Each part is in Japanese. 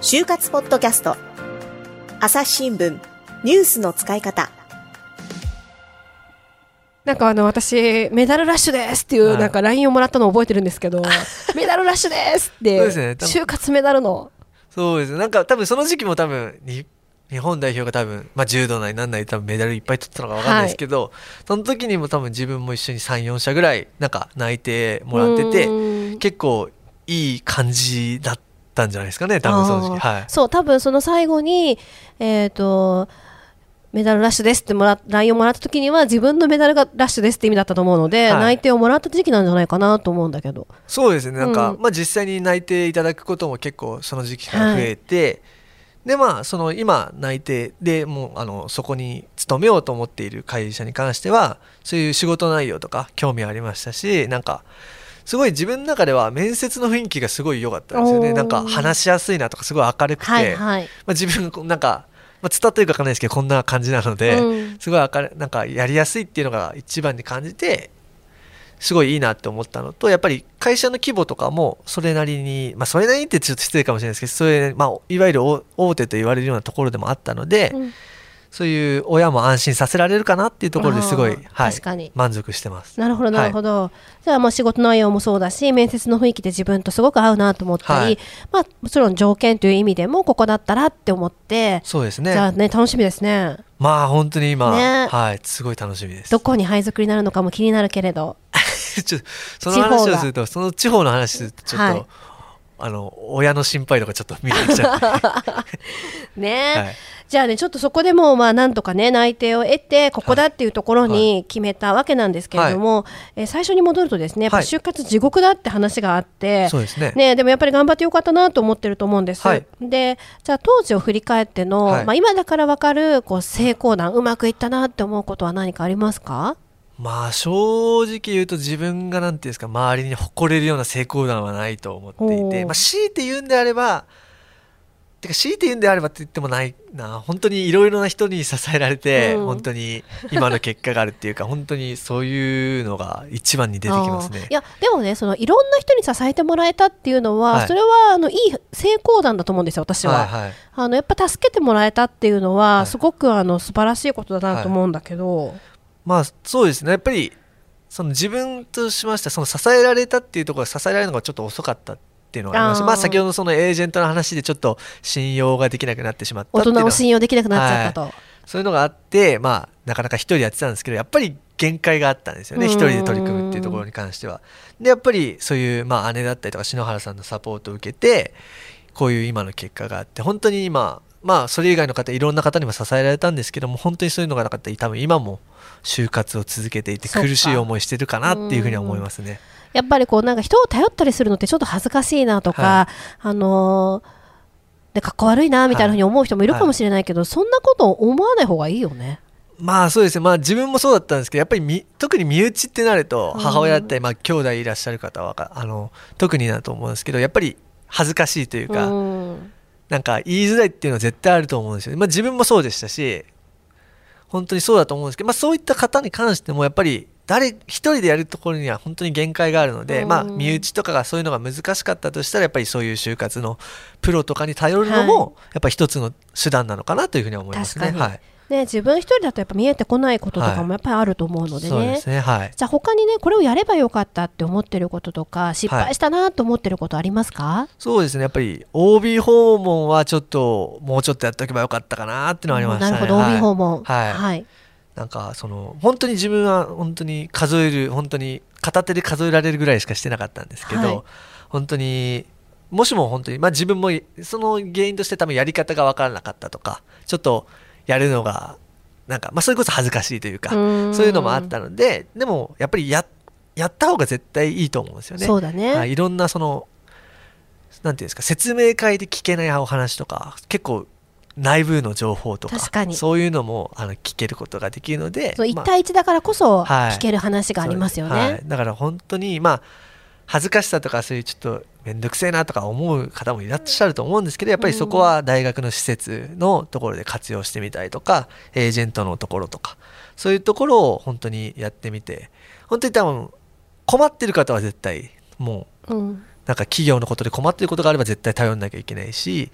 就活ポッドキャスト。朝日新聞。ニュースの使い方。なんかあの私メダルラッシュですっていうなんか LINE をもらったのを覚えてるんですけど、メダルラッシュですってそうですね。多分。就活メダルの。そうですね。なんか多分その時期も多分に日本代表が多分、まあ、柔道なりなんなり多分メダルいっぱい取ったのか分かんないですけど、その時にも多分自分も一緒に34社ぐらいなんか泣いてもらっててて結構いい感じだったんじゃないですかね多分その時。期はい。そう多分その最後にえっ、とメダルラッシュですってもら LINE をもらった時には自分のメダルがラッシュですって意味だったと思うので、はい。内定をもらった時期なんじゃないかなと思うんだけど。そうですねなんか、うん。まあ、実際に内定いただくことも結構その時期から増えて、でまあその今内定でもうあのそこに勤めようと思っている会社に関してはそういう仕事内容とか興味ありましたしなんかすごい自分の中では面接の雰囲気がすごい良かったんですよね。なんか話しやすいなとかすごい明るくて、はいはい、まあ、自分なんか、まあ、伝わってるか分かんないですけどこんな感じなので、うん。すごい明るなんかやりやすいっていうのが一番に感じてすごいいいなって思ったのとやっぱり会社の規模とかもそれなりに、まあ、それなりにってちょっと失礼かもしれないですけどそれ、まあ、いわゆる大大手と言われるようなところでもあったので、うんそういう親も安心させられるかなっていうところですごい、はい確かに、満足してます。なるほどなるほど、じゃあまあ仕事内容もそうだし面接の雰囲気で自分とすごく合うなと思ったり、はい。まあ、もちろん条件という意味でもここだったらって思って、そうですじゃあねね楽しみですね。まあ本当に今、ね。はいすごい楽しみです。どこに配属になるのかも気になるけれど。ちょその話をするとその地方の話するとちょっと、はいあの親の心配とかちょっと見えてきちゃって、ね、はい。じゃあねちょっとそこでもまあなんとかね内定を得てここだっていうところに決めたわけなんですけれども、えー最初に戻るとですねやっぱはい。就活地獄だって話があって、そうですね。ね、でもやっぱり頑張ってよかったなと思ってると思うんです。はい。でじゃあ当時を振り返っての、はい。まあ、今だから分かるこう成功談うまくいったなって思うことは何かありますか？まあ正直言うと自分がなんていうんですか周りに誇れるような成功談はないと思っていて、まあ、強いて言うんであればてか強いて言うんであればって言ってもないな。本当にいろいろな人に支えられて、うん。本当に今の結果があるっていうか本当にそういうのが一番に出てきますね。い。やでもねそのいろんな人に支えてもらえたっていうのは、はい。それはあのいい成功談だと思うんですよ私は。はいはい。あのやっぱ助けてもらえたっていうのは、はい。すごくあの素晴らしいことだなと思うんだけど、まあそうですね。やっぱりその自分としましてはその支えられたっていうところが支えられるのがちょっと遅かったっていうのがありましまあ先ほどそのエージェントの話でちょっと信用ができなくなってしまった大人を信用できなくなっちゃったと。そういうのがあってまあなかなか一人でやってたんですけどやっぱり限界があったんですよね。うん。一人で取り組むっていうところに関しては。でやっぱりそういうまあ姉だったりとか篠原さんのサポートを受けてこういう今の結果があって本当に今まあそれ以外の方いろんな方にも支えられたんですけども本当にそういうのがなかったら多分今も就活を続けていて苦しい思いしてるかなっていうふうには思いますね。やっぱりこうなんか人を頼ったりするのってちょっと恥ずかしいなとか、はあのーでかっこ悪いなみたいなふうに思う人もいるかもしれないけど、そんなこと思わない方がいいよね。まあそうですねまあ自分もそうだったんですけどやっぱりみ特に身内ってなるとうん母親だったりまあ兄弟いらっしゃる方はあの特になると思うんですけどやっぱり恥ずかしいというか、うんなんか言いづらいっていうのは絶対あると思うんですよね。まあ自分もそうでしたし本当にそうだと思うんですけど、まあ、そういった方に関してもやっぱり誰一人でやるところには本当に限界があるので、うんまあ身内とかがそういうのが難しかったとしたらやっぱりそういう就活のプロとかに頼るのもやっぱり一つの手段なのかなというふうには思いますね。はい、ね、自分一人だとやっぱ見えてこないこととかもやっぱりあると思うのでね。そうですね。はい。じゃあ他にねこれをやればよかったって思ってることとか失敗したなと思ってることありますか、そうですね。やっぱり OB 訪問はちょっともうちょっとやっておけばよかったかなっていうのはありましたね。なるほど OB 訪問はいはい、なんかその本当に自分は本当に数える本当に片手で数えられるぐらいしかしてなかったんですけど、はい本当にもしも本当にまあ自分もその原因として多分やり方が分からなかったとかちょっとやるのがなんかまあそれこそ恥ずかしいというかうん。そういうのもあったのででもやっぱりややった方が絶対いいと思うんですよね。そうだね、はい、いろんなそのなんていうんですか説明会で聞けないお話とか結構内部の情報とか確かに。そういうのもあの聞けることができるのでそう1まあ対1だからこそはい。聞ける話がありますよね、はい。だから本当にまあ恥ずかしさとかそういうちょっと面倒くせえなとか思う方もいらっしゃると思うんですけどやっぱりそこは大学の施設のところで活用してみたりとかエージェントのところとかそういうところを本当にやってみて本当に多分困ってる方は絶対もううん。なんか企業のことで困ってることがあれば絶対頼んなきゃいけないしい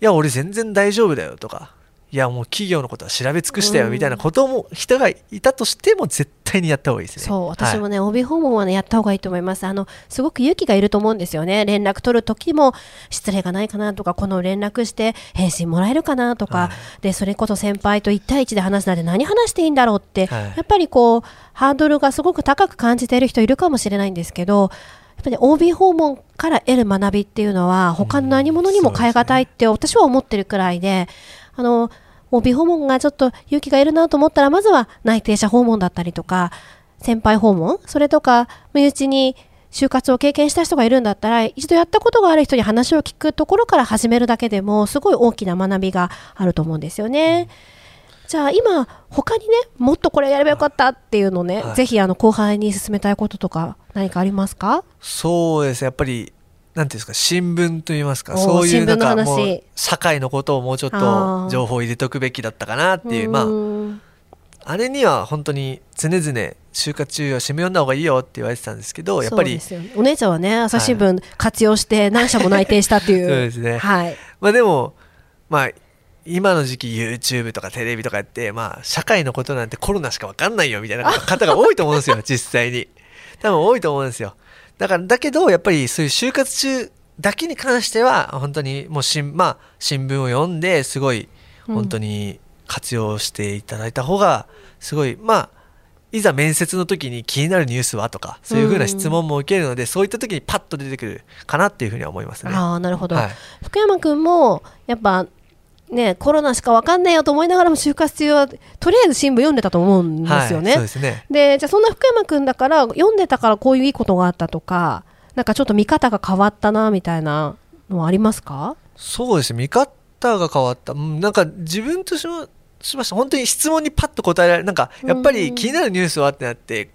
や俺全然大丈夫だよとかいやもう企業のことは調べ尽くしたよみたいなことも人がいたとしても絶対にやった方がいいですね。そう私もね、帯訪問はねやった方がいいと思います。あのすごく勇気がいると思うんですよね。連絡取る時も失礼がないかなとかこの連絡して返信もらえるかなとか、はい。でそれこそ先輩と1対1で話すなんて何話していいんだろうって、はい。やっぱりこうハードルがすごく高く感じている人いるかもしれないんですけどやっぱり OB 訪問から得る学びっていうのは他の何者にも変え難いって私は思ってるくらいで、あの OB 訪問がちょっと勇気がいるなと思ったらまずは内定者訪問だったりとか先輩訪問それとか身内に就活を経験した人がいるんだったら一度やったことがある人に話を聞くところから始めるだけでもすごい大きな学びがあると思うんですよね。じゃあ今他にねもっとこれやればよかったっていうのをね、はい。ぜひあの後輩に進めたいこととか何かありますか？そうです。ねやっぱりなんていうんですか新聞といいますかそういうなんかもう社会のことをもうちょっあとー。情報を入れとくべきだったかなっていうまあん。あれには本当に常々就活中は新聞読んだ方がいいよって言われてたんですけどやっぱりお姉ちゃんはね朝日新聞活用して何社も内定したっていう、そうですね。はい。まあでもまあ今の時期 YouTube とかテレビとかやってまあ社会のことなんてコロナしか分かんないよみたいな方が多いと思うんですよ 実際に。多分多いと思うんですよだからだけどやっぱりそういう就活中だけに関しては本当にもう新,、まあ、新聞を読んですごい本当に活用していただいた方がすごいまあいざ面接の時に気になるニュースはとかそういうふうな質問も受けるので、そういった時にパッと出てくるかなっていうふうには思いますね。ああなるほど、はい。福山君もやっぱねコロナしかわかんないよと思いながらも就活中はとりあえず新聞読んでたと思うんですよね。でじゃあそんな福山君だから読んでたからこういういいことがあったとかなんかちょっと見方が変わったなみたいなのはありますか？そうですね見方が変わった、うん、なんか自分としましました。本当に質問にパッと答えられるなんかやっぱり気になるニュースはってなって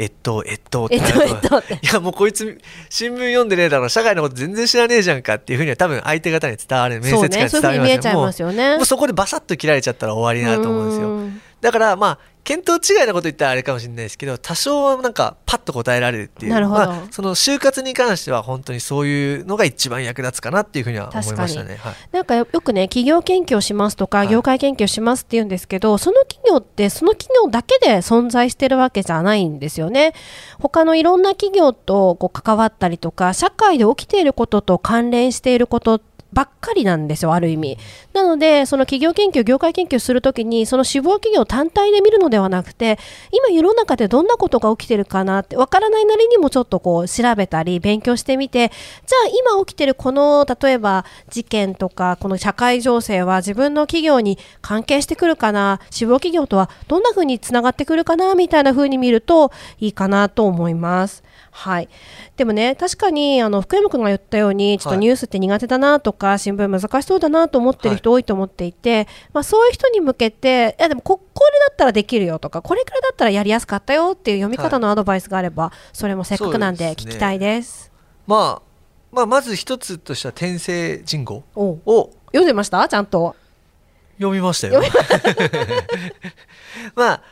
えっとえっとえっとえっといやもうこいつ新聞読んでねえだろ。社会のこと全然知らねえじゃんかっていうふうには多分相手方に伝わる面接官に伝わりまますすよね。そこでバサッと切られちゃったら終わりだなと思うんですよ。うんだからまあ見当違いなこと言ったらあれかもしれないですけど多少はなんかパッと答えられるっていう。なるほど。まあ、その就活に関しては本当にそういうのが一番役立つかなっていうふうには思いましたね。はい。なんかよくね企業研究をしますとかはい。業界研究をしますって言うんですけど、その企業ってその企業だけで存在してるわけじゃないんですよね。他のいろんな企業とこう関わったりとか社会で起きていることと関連していることばっかりなんですよある意味。なのでその企業研究業界研究するときにその志望企業単体で見るのではなくて今世の中でどんなことが起きてるかなってわからないなりにもちょっとこう調べたり勉強してみてじゃあ今起きてるこの例えば事件とかこの社会情勢は自分の企業に関係してくるかな志望企業とはどんな風につながってくるかなみたいな風に見るといいかなと思います。はい、でもね確かにあの福山君が言ったようにちょっとはい。ニュースって苦手だなとか、新聞難しそうだなと思ってる人多いと思っていて、まあ、そういう人に向けていやでもここれだったらできるよとかこれくらいだったらやりやすかったよっていう読み方のアドバイスがあれば、それもせっかくなんで聞きたいです。まあ、まあまず一つとしては天聖人語を読んでました？ちゃんと。読みましたよ。まあ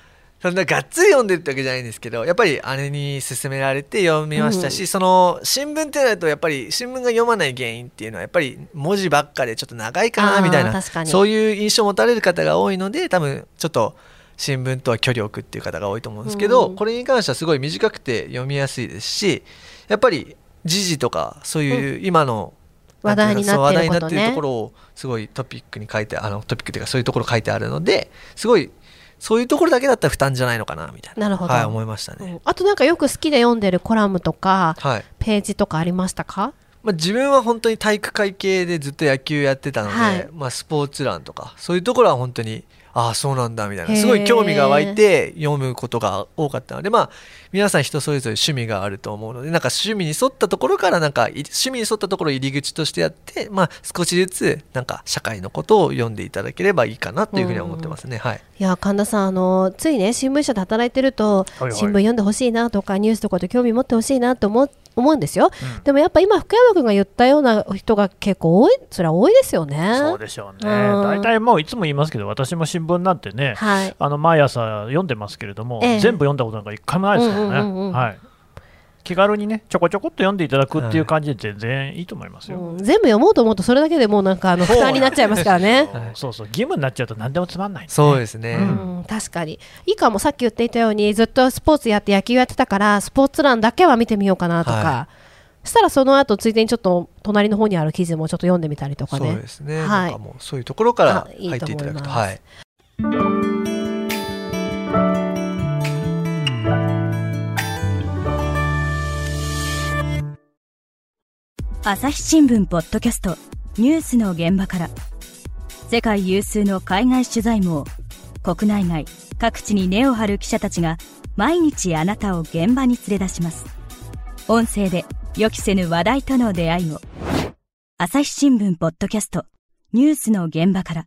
そんながっつり読んでるってわけじゃないんですけどやっぱり姉に勧められて読みましたし、うん。その新聞ってなるとやっぱり新聞が読まない原因っていうのはやっぱり文字ばっかでちょっと長いかなみたいなそういう印象を持たれる方が多いので多分ちょっと新聞とは距離を置くっていう方が多いと思うんですけど、うん。これに関してはすごい短くて読みやすいですしやっぱり時事とかそういう今の、話題になってるそう話題になってることころをすごいトピックに書いてあのトピックっていうかそういうところ書いてあるのですごいそういうところだけだったら負担じゃないのかなみたいな。なるほど。はい、思いましたね、うん。あとなんかよく好きで読んでるコラムとかはい。ページとかありましたか？まあ、自分は本当に体育会系でずっと野球やってたので、はい。まあ、スポーツ欄とかそういうところは本当にああそうなんだみたいな。すごい興味が湧いて読むことが多かったのでまあ皆さん人それぞれ趣味があると思うのでなんか趣味に沿ったところからなんかい趣味に沿ったところを入り口としてやってまあ少しずつなんか社会のことを読んでいただければいいかなというふうには思ってますね、はい。いや神田さんあのついね新聞社で働いてると、はいはい。新聞読んでほしいなとかニュースとかで興味持ってほしいなと思う思うんですよ、うん。でもやっぱ今福山君が言ったような人が結構多いそれは多いですよね。そうでしょうね。うん。大体もういつも言いますけど、私も新聞なんてね、はい。あの毎朝読んでますけれども、ええ。全部読んだことなんか一回もないですからね。はい。気軽にねちょこちょこっと読んでいただくっていう感じで全然いいと思いますよ、うん。全部読もうと思うとそれだけでもうなんかあの負担になっちゃいますからね。は いそうそう。義務になっちゃうと何でもつまんないね。そうですね、うん、確かに。いいかもさっき言っていたようにずっとスポーツやって野球やってたからスポーツ欄だけは見てみようかなとか、はそしたらその後ついでにちょっと隣の方にある記事もちょっと読んでみたりとかそうねですね、はい。なんかもうそういうところからあいい入っていただくと。と思います。はい朝日新聞ポッドキャストニュースの現場から。世界有数の海外取材網国内外各地に根を張る記者たちが毎日あなたを現場に連れ出します。音声で予期せぬ話題との出会いを朝日新聞ポッドキャストニュースの現場から。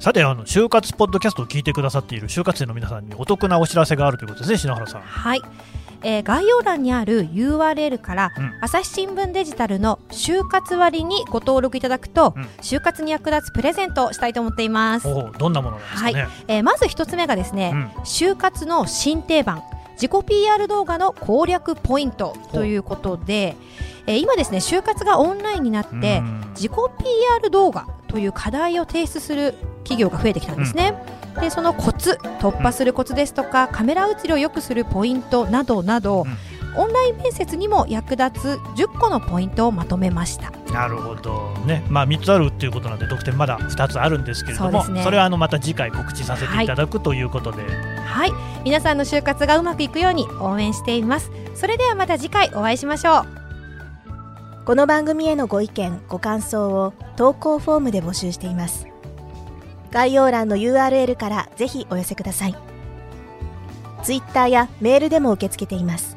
さてあの就活ポッドキャストを聞いてくださっている就活生の皆さんにお得なお知らせがあるということですね篠原さん。はい、えー概要欄にある URL から、うん。朝日新聞デジタルの就活割にご登録いただくと、うん。就活に役立つプレゼントをしたいと思っています、どんなものなんですかね、えーまず一つ目がですね、うん。就活の新定番自己 PR 動画の攻略ポイントということで、えー今ですね就活がオンラインになって、うん。自己 PR 動画という課題を提出する企業が増えてきたんですね、でそのコツ突破するコツですとか、カメラ映りを良くするポイントなどなど、オンライン面接にも役立つ10個のポイントをまとめました。なるほどね。まあ3つあるっていうことなんで得点まだ2つあるんですけれどもそね。れはあのまた次回告知させてい。ただくということで、はい。皆さんの就活がうまくいくように応援しています。それではまた次回お会いしましょう。この番組へのご意見ご感想を投稿フォームで募集しています。概要欄の URL からぜひお寄せください。ツイッターやメールでも受け付けています